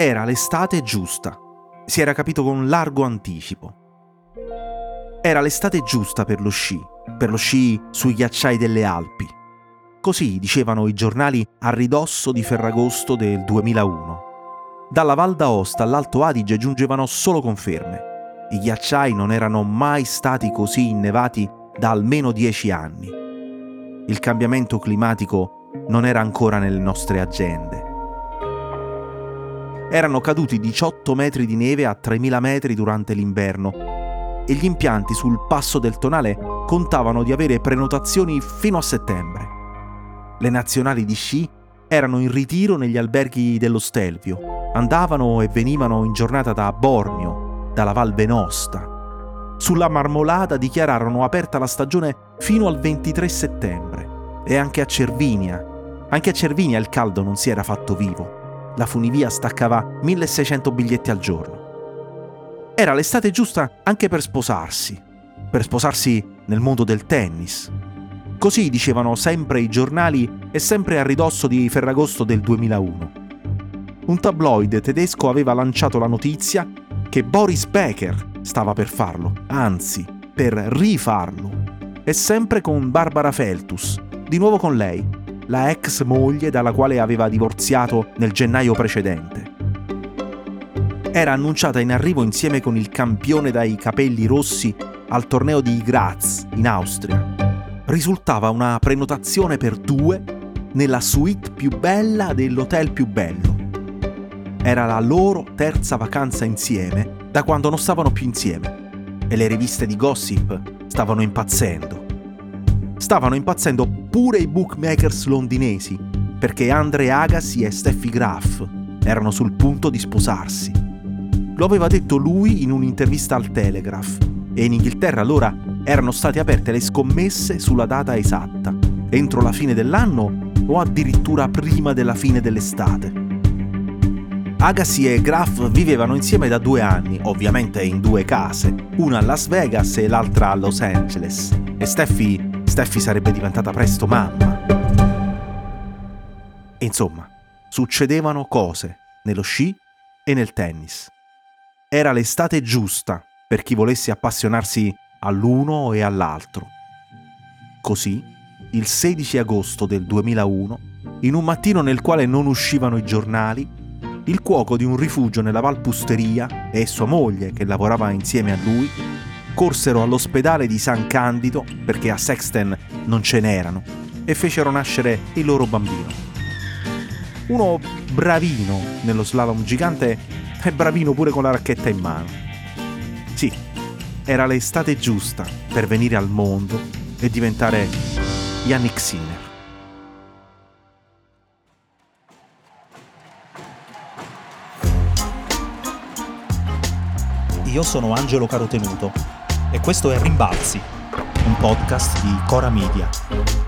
Era l'estate giusta. Si era capito con largo anticipo. Era l'estate giusta per lo sci, per lo sci sui ghiacciai delle Alpi. Così dicevano i giornali a ridosso di Ferragosto del 2001. Dalla Val d'Aosta all'Alto Adige giungevano solo conferme. I ghiacciai non erano mai stati così innevati da almeno dieci anni. Il cambiamento climatico non era ancora nelle nostre agende. Erano caduti 18 metri di neve a 3.000 metri durante l'inverno e gli impianti sul passo del Tonale contavano di avere prenotazioni fino a settembre. Le nazionali di sci erano in ritiro negli alberghi dello Stelvio, andavano e venivano in giornata da Bormio, dalla Val Venosta. Sulla Marmolada dichiararono aperta la stagione fino al 23 settembre e anche a Cervinia. Anche a Cervinia il caldo non si era fatto vivo. La funivia staccava 1600 biglietti al giorno. Era l'estate giusta anche per sposarsi, per sposarsi nel mondo del tennis. Così dicevano sempre i giornali e sempre a ridosso di Ferragosto del 2001. Un tabloid tedesco aveva lanciato la notizia che Boris Becker stava per farlo, anzi, per rifarlo. E sempre con Barbara Feltus, di nuovo con lei, la ex moglie dalla quale aveva divorziato nel gennaio precedente era annunciata in arrivo insieme con il campione dai capelli rossi al torneo di Graz, in Austria. Risultava una prenotazione per due nella suite più bella dell'hotel più bello. Era la loro terza vacanza insieme da quando non stavano più insieme e le riviste di gossip stavano impazzendo. Stavano impazzendo pure i bookmakers londinesi perché Andre Agassi e Steffi Graf erano sul punto di sposarsi. Lo aveva detto lui in un'intervista al Telegraph e in Inghilterra allora erano state aperte le scommesse sulla data esatta, entro la fine dell'anno o addirittura prima della fine dell'estate. Agassi e Graf vivevano insieme da due anni, ovviamente in due case, una a Las Vegas e l'altra a Los Angeles. E Steffi, Steffi sarebbe diventata presto mamma. Insomma, succedevano cose nello sci e nel tennis. Era l'estate giusta per chi volesse appassionarsi all'uno e all'altro. Così, il 16 agosto del 2001, in un mattino nel quale non uscivano i giornali, il cuoco di un rifugio nella Valpusteria e sua moglie, che lavorava insieme a lui, corsero all'ospedale di San Candido perché a Sexten non ce n'erano e fecero nascere il loro bambino. Uno bravino nello slalom gigante è bravino pure con la racchetta in mano. Sì, era l'estate giusta per venire al mondo e diventare Yannick Sinner. Io sono Angelo Carotenuto e questo è Rimbalzi, un podcast di Cora Media.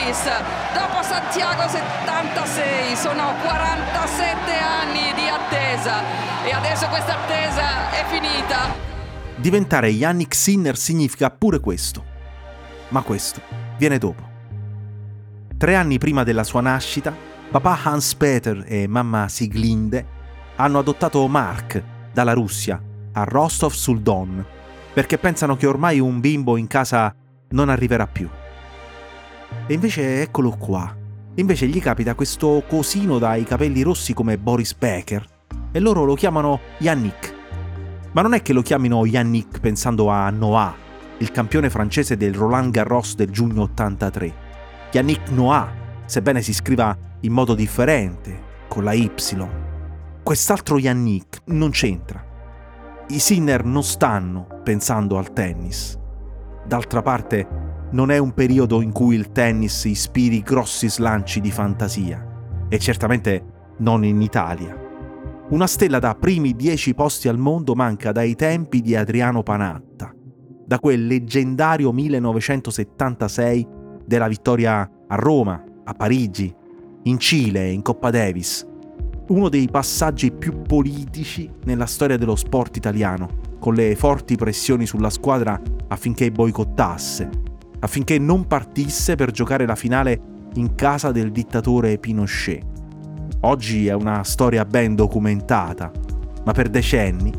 Davis dopo Santiago 76. Sono 47 anni di attesa e adesso questa attesa è finita. Diventare Yannick Sinner significa pure questo. Ma questo viene dopo. Tre anni prima della sua nascita, papà Hans Peter e mamma Siglinde hanno adottato Mark dalla Russia a Rostov sul Don, perché pensano che ormai un bimbo in casa non arriverà più. E invece eccolo qua. Invece gli capita questo cosino dai capelli rossi come Boris Becker e loro lo chiamano Yannick. Ma non è che lo chiamino Yannick pensando a Noah, il campione francese del Roland Garros del giugno 83. Yannick Noah, sebbene si scriva in modo differente, con la Y. Quest'altro Yannick non c'entra. I Sinner non stanno pensando al tennis. D'altra parte, non è un periodo in cui il tennis ispiri grossi slanci di fantasia, e certamente non in Italia. Una stella da primi dieci posti al mondo manca dai tempi di Adriano Panatta, da quel leggendario 1976 della vittoria a Roma, a Parigi, in Cile in Coppa Davis. Uno dei passaggi più politici nella storia dello sport italiano, con le forti pressioni sulla squadra affinché boicottasse, affinché non partisse per giocare la finale in casa del dittatore Pinochet. Oggi è una storia ben documentata, ma per decenni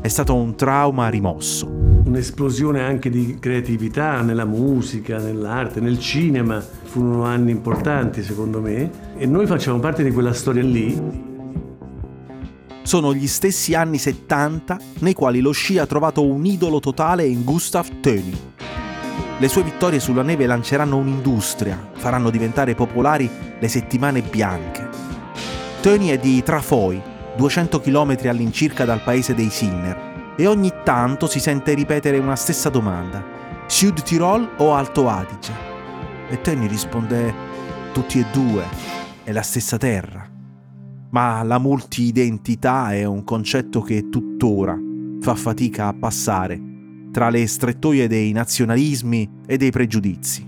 è stato un trauma rimosso. Un'esplosione anche di creatività nella musica, nell'arte, nel cinema. Furono anni importanti secondo me e noi facciamo parte di quella storia lì. Sono gli stessi anni 70 nei quali lo sci ha trovato un idolo totale in Gustav Töni. Le sue vittorie sulla neve lanceranno un'industria, faranno diventare popolari le settimane bianche Töni è di Trafoi, 200 km all'incirca dal paese dei Sinner, e ogni tanto si sente ripetere una stessa domanda: Sud Tirol o Alto Adige? E Töni risponde: tutti e due, è la stessa terra. Ma la multi-identità è un concetto che tuttora fa fatica a passare tra le strettoie dei nazionalismi e dei pregiudizi.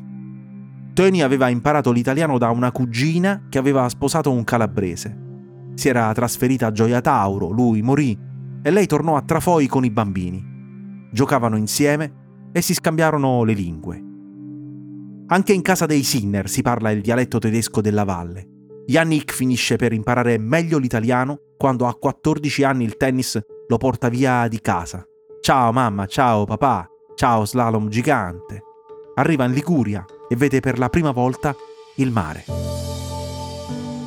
Tony aveva imparato l'italiano da una cugina che aveva sposato un calabrese si era trasferita a Gioia Tauro, lui morì e lei tornò a Trafoi con i bambini. Giocavano insieme e si scambiarono le lingue. Anche in casa dei Sinner si parla il dialetto tedesco della valle. Yannick finisce per imparare meglio l'italiano quando a 14 anni il tennis lo porta via di casa. Ciao mamma, ciao papà, ciao slalom gigante. Arriva in Liguria e vede per la prima volta il mare.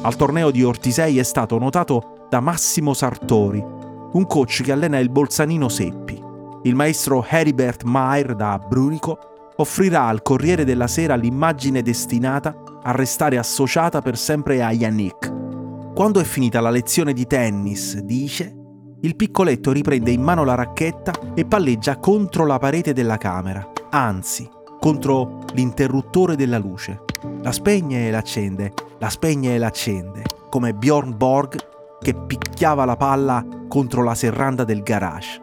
Al torneo di Ortisei è stato notato da Massimo Sartori, un coach che allena il Bolzanino Seppi. Il maestro Heribert Mayer da Brunico offrirà al Corriere della Sera l'immagine destinata a restare associata per sempre a Yannick. Quando è finita la lezione di tennis, dice, il piccoletto riprende in mano la racchetta e palleggia contro la parete della camera, anzi, contro l'interruttore della luce. La spegne e l'accende, la spegne e l'accende, come Bjorn Borg che picchiava la palla contro la serranda del garage.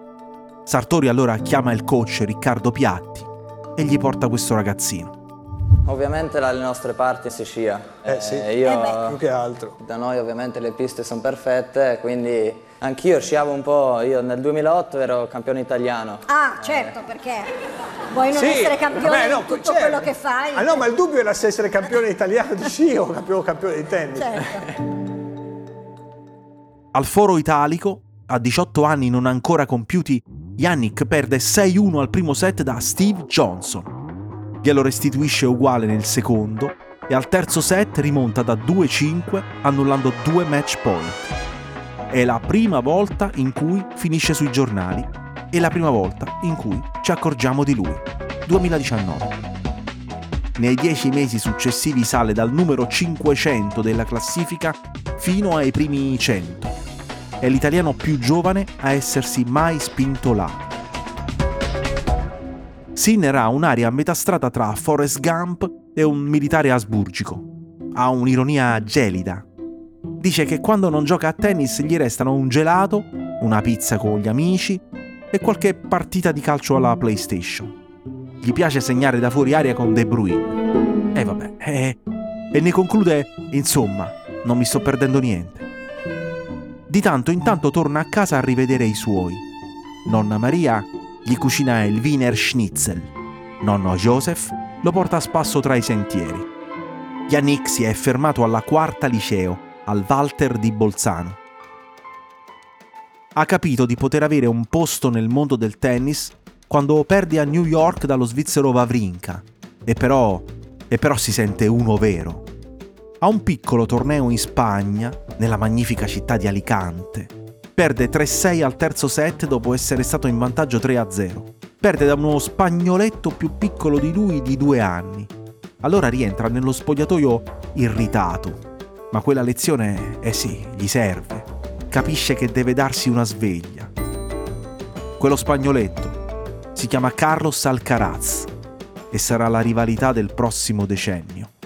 Sartori allora chiama il coach Riccardo Piatti e gli porta questo ragazzino. Ovviamente dalle nostre parti si scia. Eh sì, Eh, io, eh più che altro. Da noi ovviamente le piste sono perfette, quindi anch'io sciavo un po', io nel 2008 ero campione italiano. Ah, certo, perché vuoi non Sì, essere campione vabbè, no, di tutto certo. quello che fai? Ah no, ma il dubbio era se essere campione italiano di sci o campione, campione di tennis. Certo. Al foro italico, a 18 anni non ancora compiuti, Yannick perde 6-1 al primo set da Steve Johnson. Glielo restituisce uguale nel secondo e al terzo set rimonta da 2-5 annullando due match point. È la prima volta in cui finisce sui giornali e la prima volta in cui ci accorgiamo di lui. 2019. Nei dieci mesi successivi sale dal numero 500 della classifica fino ai primi 100. È l'italiano più giovane a essersi mai spinto là. Sinner ha un'aria a metà strada tra Forrest Gump e un militare asburgico. Ha un'ironia gelida. Dice che quando non gioca a tennis gli restano un gelato, una pizza con gli amici e qualche partita di calcio alla PlayStation. Gli piace segnare da fuori aria con De Bruyne. E vabbè, eh, e ne conclude, insomma, non mi sto perdendo niente. Di tanto in tanto torna a casa a rivedere i suoi. Nonna Maria gli cucina il Wiener Schnitzel. Nonno Joseph lo porta a spasso tra i sentieri. Yannick si è fermato alla quarta liceo, al Walter di Bolzano. Ha capito di poter avere un posto nel mondo del tennis quando perde a New York dallo svizzero Wawrinka. E però, e però si sente uno vero. A un piccolo torneo in Spagna, nella magnifica città di Alicante, perde 3-6 al terzo set dopo essere stato in vantaggio 3-0. Perde da uno spagnoletto più piccolo di lui di due anni. Allora rientra nello spogliatoio irritato. Ma quella lezione, eh sì, gli serve. Capisce che deve darsi una sveglia. Quello spagnoletto si chiama Carlos Alcaraz e sarà la rivalità del prossimo decennio.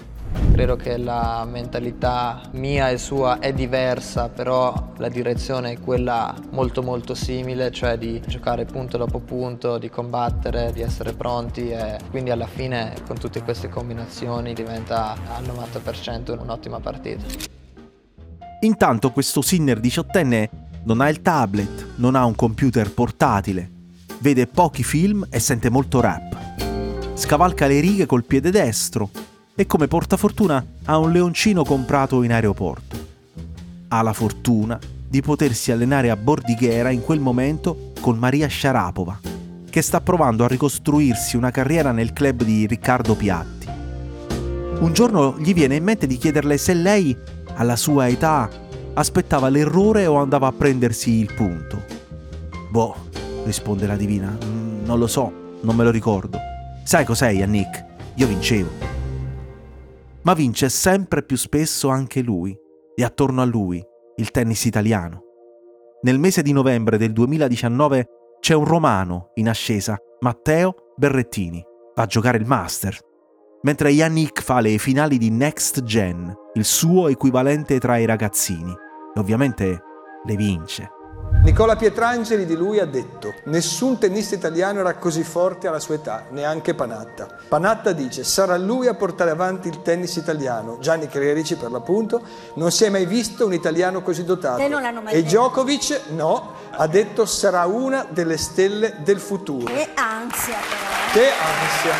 Credo che la mentalità mia e sua è diversa, però la direzione è quella molto molto simile, cioè di giocare punto dopo punto, di combattere, di essere pronti e quindi alla fine con tutte queste combinazioni diventa al 90% un'ottima partita. Intanto questo Sinner diciottenne non ha il tablet, non ha un computer portatile, vede pochi film e sente molto rap. Scavalca le righe col piede destro e come portafortuna ha un leoncino comprato in aeroporto. Ha la fortuna di potersi allenare a Bordighera in quel momento con Maria Sharapova, che sta provando a ricostruirsi una carriera nel club di Riccardo Piatti. Un giorno gli viene in mente di chiederle se lei, alla sua età, aspettava l'errore o andava a prendersi il punto. Boh, risponde la divina, "Mm, non lo so, non me lo ricordo. Sai cos'è, Yannick? Io vincevo ma vince sempre più spesso anche lui e attorno a lui il tennis italiano. Nel mese di novembre del 2019 c'è un romano in ascesa, Matteo Berrettini, va a giocare il Master, mentre Yannick fa le finali di Next Gen, il suo equivalente tra i ragazzini, e ovviamente le vince. Nicola Pietrangeli di lui ha detto: Nessun tennista italiano era così forte alla sua età, neanche Panatta. Panatta dice: Sarà lui a portare avanti il tennis italiano. Gianni Clerici, per l'appunto, non si è mai visto un italiano così dotato. Te non l'hanno mai e detto. Djokovic, no, ha detto sarà una delle stelle del futuro. Che ansia però. Che ansia!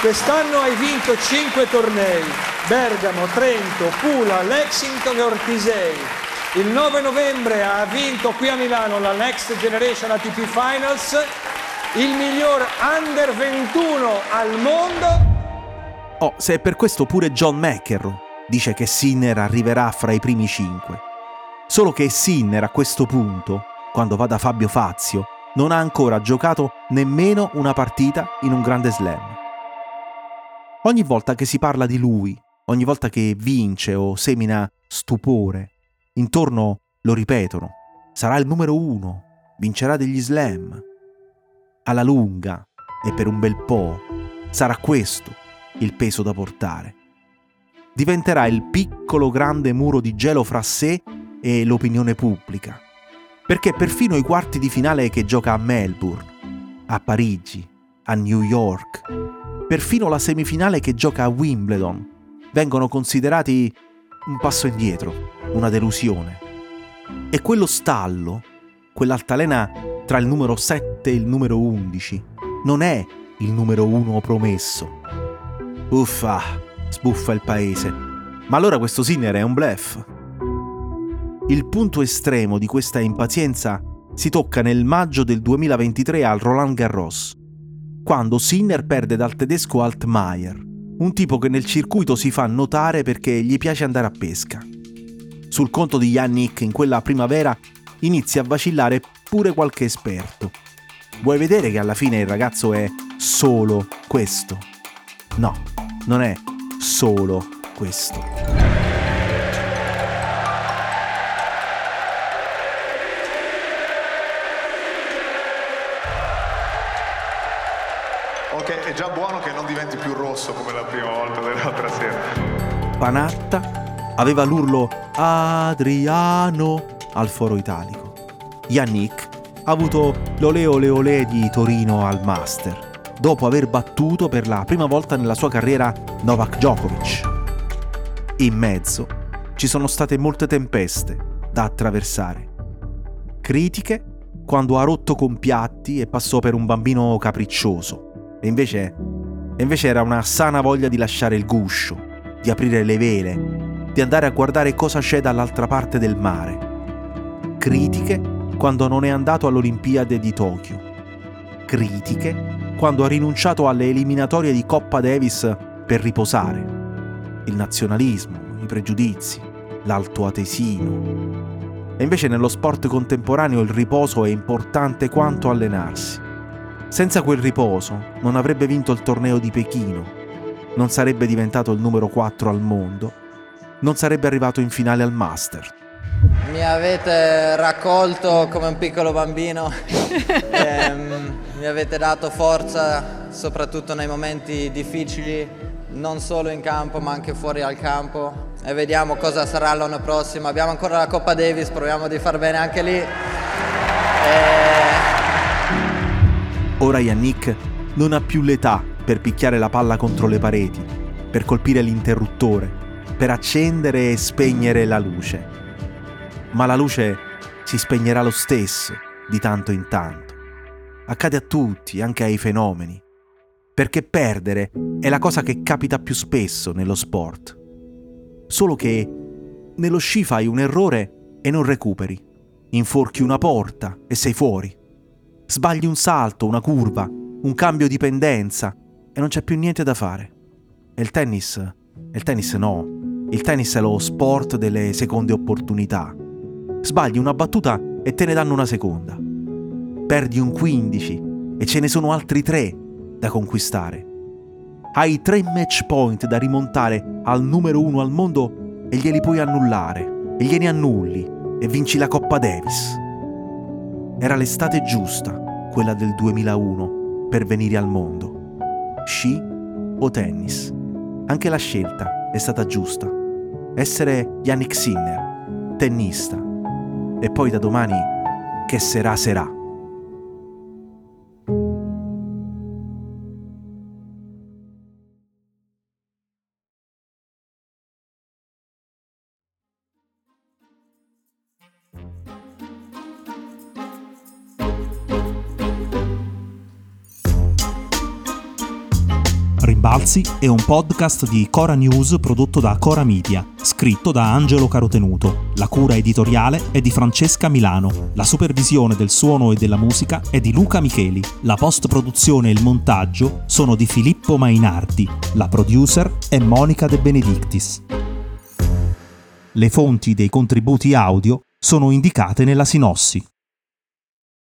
Quest'anno hai vinto 5 tornei: Bergamo, Trento, Pula, Lexington e Ortisei. Il 9 novembre ha vinto qui a Milano la Next Generation ATP Finals, il miglior under 21 al mondo. Oh, se è per questo pure John McEnroe dice che Sinner arriverà fra i primi cinque. Solo che Sinner a questo punto, quando va da Fabio Fazio, non ha ancora giocato nemmeno una partita in un grande slam. Ogni volta che si parla di lui, ogni volta che vince o semina stupore, intorno lo ripetono. Sarà il numero uno, vincerà degli slam. Alla lunga e per un bel po' sarà questo il peso da portare. Diventerà il piccolo grande muro di gelo fra sé e l'opinione pubblica. Perché perfino i quarti di finale che gioca a Melbourne, a Parigi, a New York, perfino la semifinale che gioca a Wimbledon, vengono considerati un passo indietro, una delusione. E quello stallo, quell'altalena tra il numero 7 e il numero 11, non è il numero 1 promesso. Uffa, sbuffa il paese. Ma allora questo Sinner è un bluff. Il punto estremo di questa impazienza si tocca nel maggio del 2023 al Roland Garros, quando Sinner perde dal tedesco Altmaier, un tipo che nel circuito si fa notare perché gli piace andare a pesca. Sul conto di Yannick in quella primavera inizia a vacillare pure qualche esperto. Vuoi vedere che alla fine il ragazzo è solo questo? No, non è solo questo. È già buono che non diventi più rosso come la prima volta dell'altra sera. Panatta aveva l'urlo Adriano al foro italico. Yannick ha avuto l'ole ole di Torino al Master, dopo aver battuto per la prima volta nella sua carriera Novak Djokovic. In mezzo ci sono state molte tempeste da attraversare. Critiche quando ha rotto con piatti e passò per un bambino capriccioso. E invece, e invece era una sana voglia di lasciare il guscio, di aprire le vele, di andare a guardare cosa c'è dall'altra parte del mare. Critiche quando non è andato all'Olimpiade di Tokyo. Critiche quando ha rinunciato alle eliminatorie di Coppa Davis per riposare. Il nazionalismo, i pregiudizi, l'altoatesino. E invece nello sport contemporaneo il riposo è importante quanto allenarsi. Senza quel riposo non avrebbe vinto il torneo di Pechino, non sarebbe diventato il numero 4 al mondo non sarebbe arrivato in finale al Master. Mi avete raccolto come un piccolo bambino, ehm, mi avete dato forza soprattutto nei momenti difficili, non solo in campo ma anche fuori al campo e vediamo cosa sarà l'anno prossimo. Abbiamo ancora la Coppa Davis, proviamo di far bene anche lì. E... Ora Yannick non ha più l'età per picchiare la palla contro le pareti, per colpire l'interruttore, per accendere e spegnere la luce ma la luce si spegnerà lo stesso di tanto in tanto. Accade a tutti, anche ai fenomeni, perché perdere è la cosa che capita più spesso nello sport. Solo che nello sci fai un errore e non recuperi, inforchi una porta e sei fuori. Sbagli un salto, una curva, un cambio di pendenza e non c'è più niente da fare. E il tennis, il tennis no. Il tennis è lo sport delle seconde opportunità Sbagli una battuta e te ne danno una seconda. Perdi un 15 e ce ne sono altri 3 da conquistare. Hai 3 match point da rimontare al numero 1 al mondo e glieli puoi annullare e gliene annulli e vinci la Coppa Davis. Era l'estate giusta, quella del 2001, per venire al mondo. Sci o tennis? Anche la scelta è stata giusta. Essere Yannick Sinner, tennista e poi da domani che sarà sarà. Rimbalzi è un podcast di Cora News prodotto da Cora Media, scritto da Angelo Carotenuto. La cura editoriale è di Francesca Milano. La supervisione del suono e della musica è di Luca Micheli. La post-produzione e il montaggio sono di Filippo Mainardi. La producer è Monica De Benedictis. Le fonti dei contributi audio sono indicate nella sinossi.